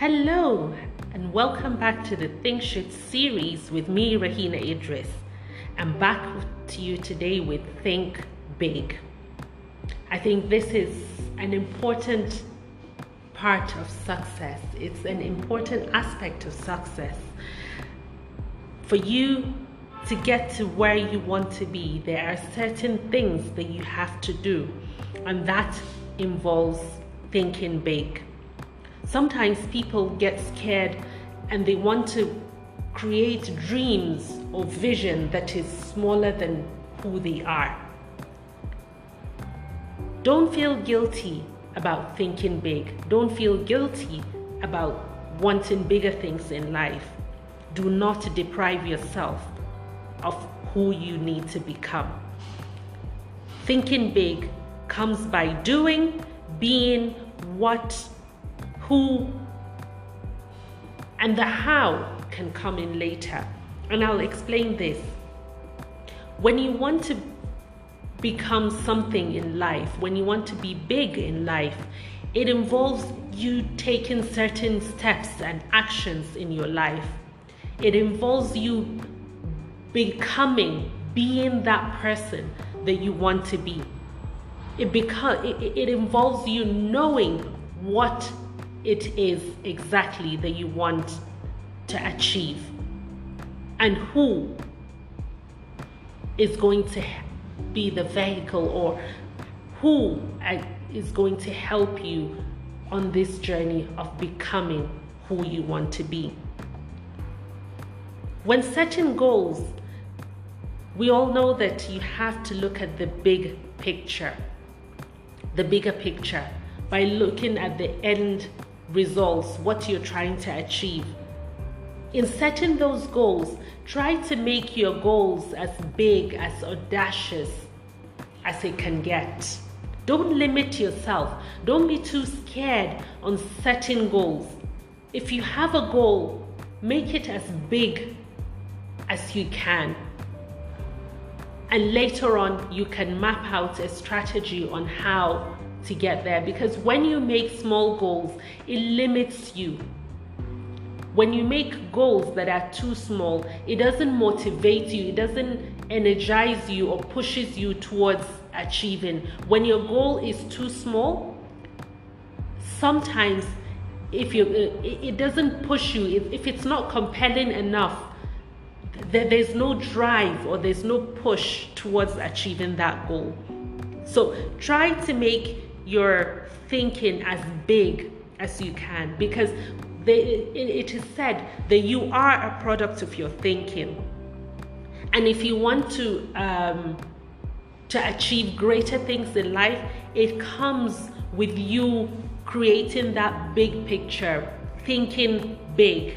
Hello, and welcome back to the Think Shift series with me, Rahina Idris. I'm back to you today with Think Big. I think this is an important part of success, it's an important aspect of success. For you to get to where you want to be, there are certain things that you have to do, and that involves thinking big. Sometimes people get scared and they want to create dreams or vision that is smaller than who they are. Don't feel guilty about thinking big. Don't feel guilty about wanting bigger things in life. Do not deprive yourself of who you need to become. Thinking big comes by doing, being what who and the how can come in later. And I'll explain this. When you want to become something in life, when you want to be big in life, it involves you taking certain steps and actions in your life. It involves you becoming, being that person that you want to be. It, beca- it, it involves you knowing what it is exactly that you want to achieve. And who is going to be the vehicle or who uh, going to help you on this journey of becoming who you want to be. When setting goals, we all know that you have to look at the big picture, the bigger picture, by looking at the end results, what you're trying to achieve. In setting those goals, try to make your goals as big, as audacious as it can get. Don't limit yourself. Don't be too scared on setting goals. If you have a goal, make it as big as you can. And later on, you can map out a strategy on how to get there because when you make small goals, it limits you. When you make goals that are too small, it doesn't motivate you, it doesn't energize you or pushes you towards achieving. When your goal is too small, sometimes if you it doesn't push you if, it's not compelling enough there's no drive or there's no push towards achieving that goal so try to make your thinking as big as you can because they, it is said that you are a product of your thinking. And if you want to um, to achieve greater things in life, it comes with you creating that big picture, thinking big.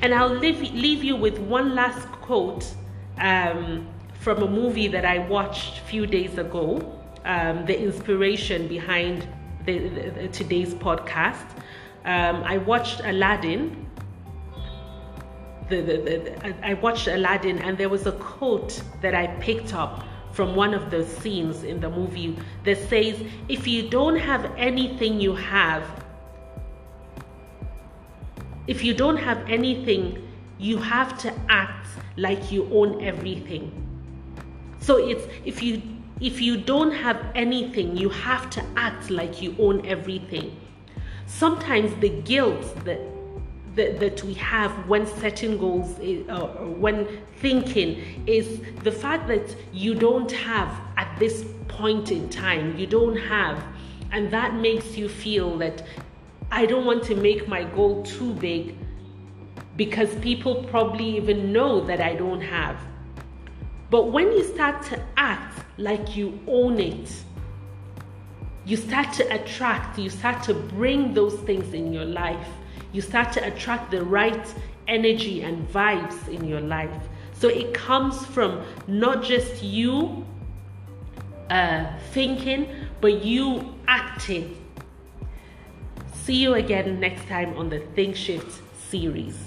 And I'll leave, leave you with one last quote um, from a movie that I watched a few days ago um, the inspiration behind the, the, today's podcast. Um, I watched Aladdin. The, the, I watched Aladdin, and there was a quote that I picked up from one of the scenes in the movie that says, If you don't have anything you have, if you don't have anything, you have to act like you own everything. So it's if you if you don't have anything, you have to act like you own everything. Sometimes the guilt that that, that we have when setting goals uh, when thinking is the fact that you don't have at this point in time you don't have and that makes you feel that i don't want to make my goal too big because people probably even know that i don't have but when you start to act like you own it, you start to attract, you start to bring those things in your life. You start to attract the right energy and vibes in your life. So it comes from not just you uh, thinking, but you acting. See you again next time on the Think Shift series.